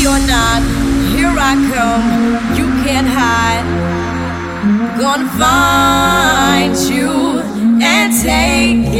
ready or not, here I come. You can't hide. Gonna find you and take you.